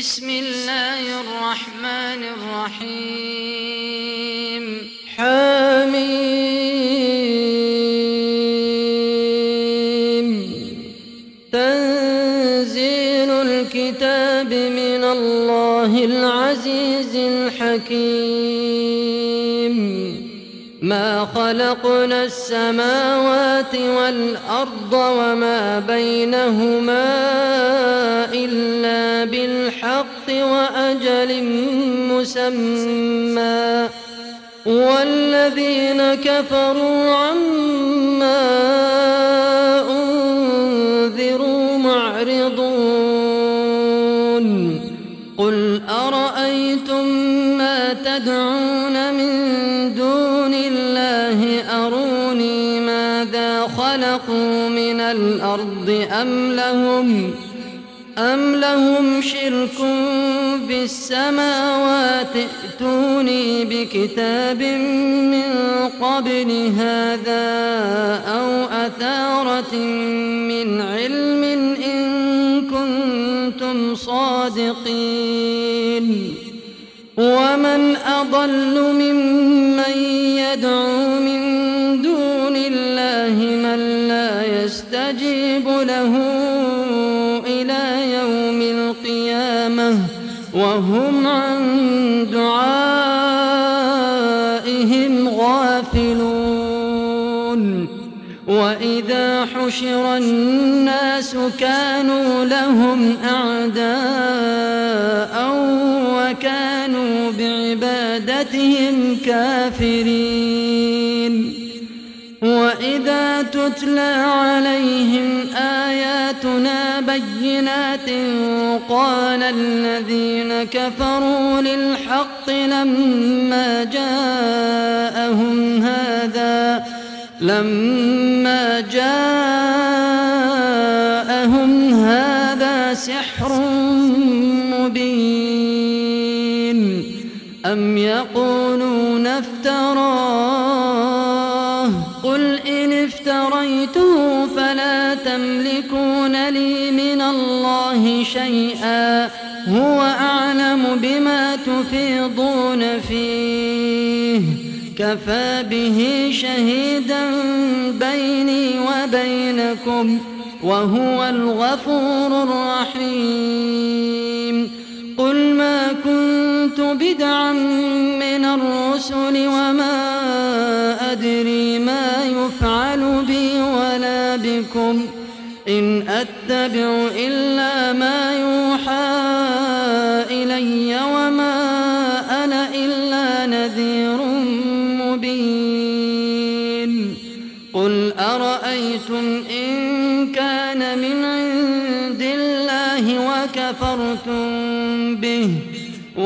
بسم الله الرحمن الرحيم. حميم. تنزيل الكتاب من الله العزيز الحكيم. ما خلقنا السماوات والأرض وما بينهما بالحق وأجل مسمى. والذين كفروا عما أنذروا معرضون. قل أرأيتم ما تدعون من دون الله؟ أروني ماذا خلقوا من الأرض أم لهم؟ أم لهم شرك في السماوات ائتوني بكتاب من قبل هذا أو أثارة من علم إن كنتم صادقين ومن أضل ممن يدعو من دون الله من لا يستجيب له وهم عن دعائهم غافلون. وإذا حشر الناس كانوا لهم أعداء وكانوا بعبادتهم كافرين. وإذا تتلى عليهم آياتنا بينات قال الذين كفروا للحق لما جاءهم هذا لما افتراه قل إن افتريته فلا تملكون لي من الله شيئا. هو أعلم بما تفيضون فيه. كفى به شهيدا بيني وبينكم وهو الغفور الرحيم. قل ما كنت بدعا من الرسل وما أدري ما يفعل بي ولا بكم. إن أتبع إلا ما يوحى إلي وما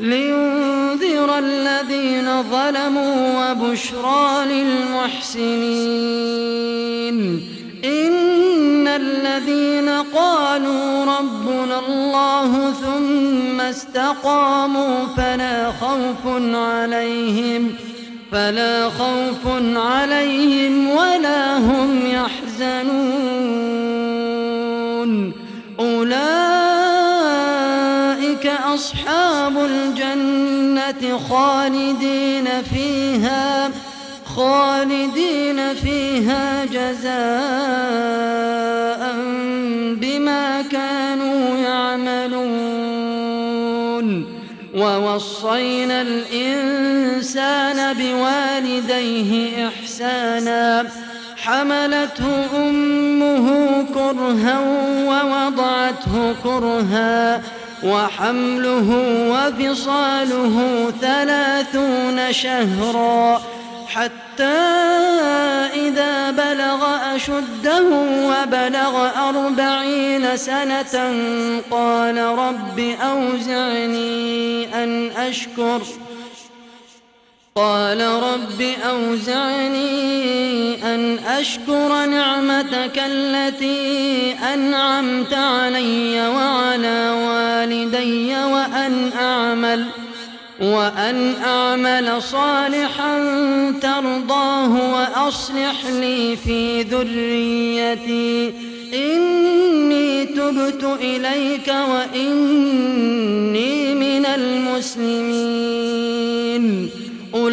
لينذر الذين ظلموا وبشرى للمحسنين. إن الذين قالوا ربنا الله ثم استقاموا فلا خوف عليهم فلا خوف عليهم ولا هم يحزنون. أولئك أصحاب الجنة خالدين فيها خالدين فيها جزاء بما كانوا يعملون. ووصينا الإنسان بوالديه إحسانا حملته أمه كرها ووضعته كرها. وحمله وفصاله ثلاثون شهرا حتى إذا بلغ أشده وبلغ أربعين سنة قال رب أوزعني أن أشكر قال رب أوزعني أن أشكر نعمتك التي أنعمت علي وعلى والدي وأن أعمل وأن أعمل صالحا ترضاه وأصلح لي في ذريتي. إني تبت إليك وإني من المسلمين.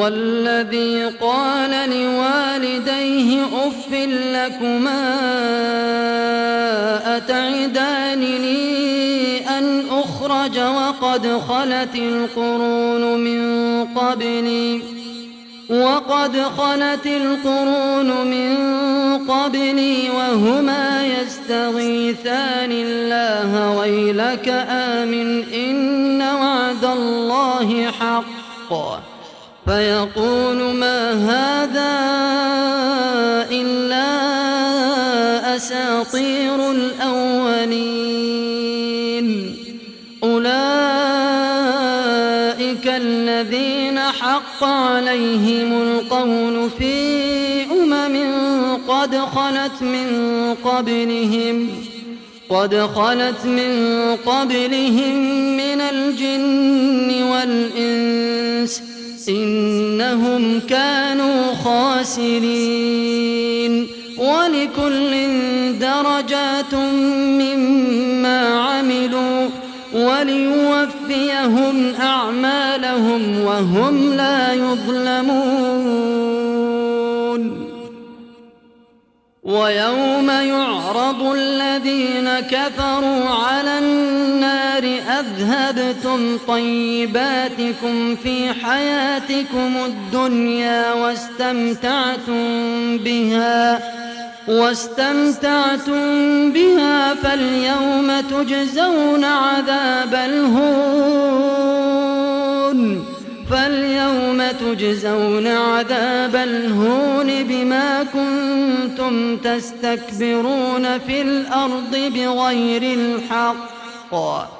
والذي قال لوالديه أف لكما أتعدانني أن أخرج وقد خلت القرون من قبلي؟ وقد خلت القرون من قبلي وهما يستغيثان الله ويلك آمن إن وعد الله حق. فيقول ما هذا إلا أساطير الأولين. أولئك الذين حق عليهم القول في أمم قد خلت من قبلهم قد خلت من قبلهم من الجن والإنس. إنهم كانوا خاسرين ولكل درجات مما عملوا وليوفيهم أعمالهم وهم لا يظلمون. ويوم يعرض الذين كفروا على النار أذهبتم طيباتكم في حياتكم الدنيا واستمتعتم بها واستمتعتم بها فاليوم تجزون عذاب الهون فاليوم تجزون عذاب الهون بما كنتم تستكبرون في الأرض بغير الحق.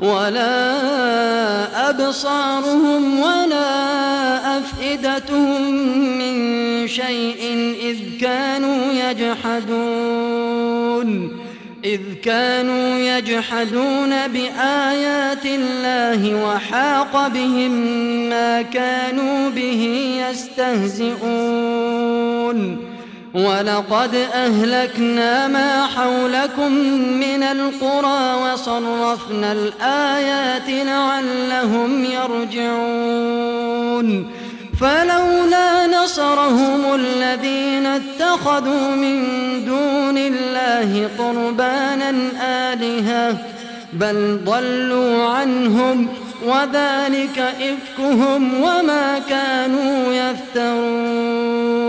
ولا أبصارهم ولا أفئدتهم من شيء إذ كانوا يجحدون إذ كانوا يجحدون بآيات الله وحاق بهم ما كانوا به يستهزئون. ولقد أهلكنا ما حولكم من القرى وصرفنا الآيات لعلهم يرجعون. فلولا نصرهم الذين اتخذوا من دون الله قربانا آلهة بل ضلوا عنهم وذلك إفكهم وما كانوا يفترون.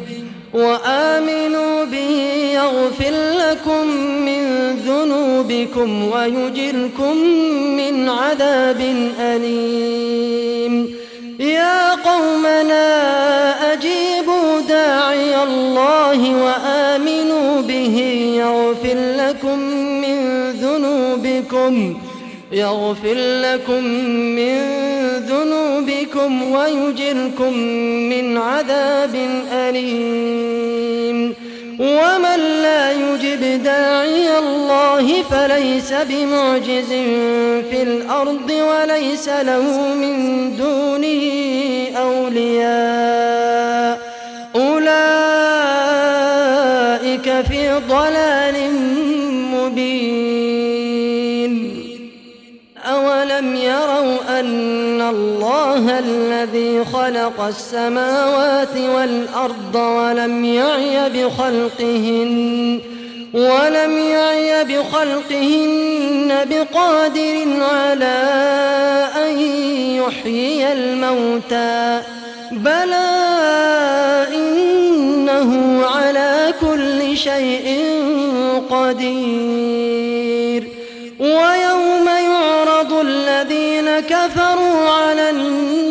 وآمنوا به يغفر لكم من ذنوبكم ويجركم من عذاب أليم. يا قومنا أجيبوا داعي الله وآمنوا به يغفر لكم من ذنوبكم يغفر لكم من ذنوبكم ويجركم من عذاب أليم. فليس بمعجز في الأرض وليس له من دونه أولياء؟ أولئك في ضلال مبين. أولم يروا أن الله الذي خلق السماوات والأرض ولم يعي بخلقهن؟ ولم يعي بخلقهن بقادر على أن يحيي الموتى. بلى إنه على كل شيء قدير. ويوم يعرض الذين كفروا على النار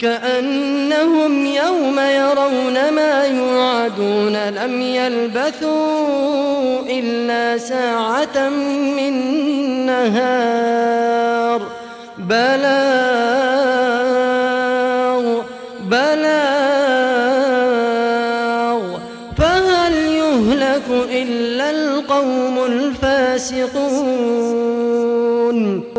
كأنهم يوم يرون ما يوعدون لم يلبثوا إلا ساعة من نهار. بلاغ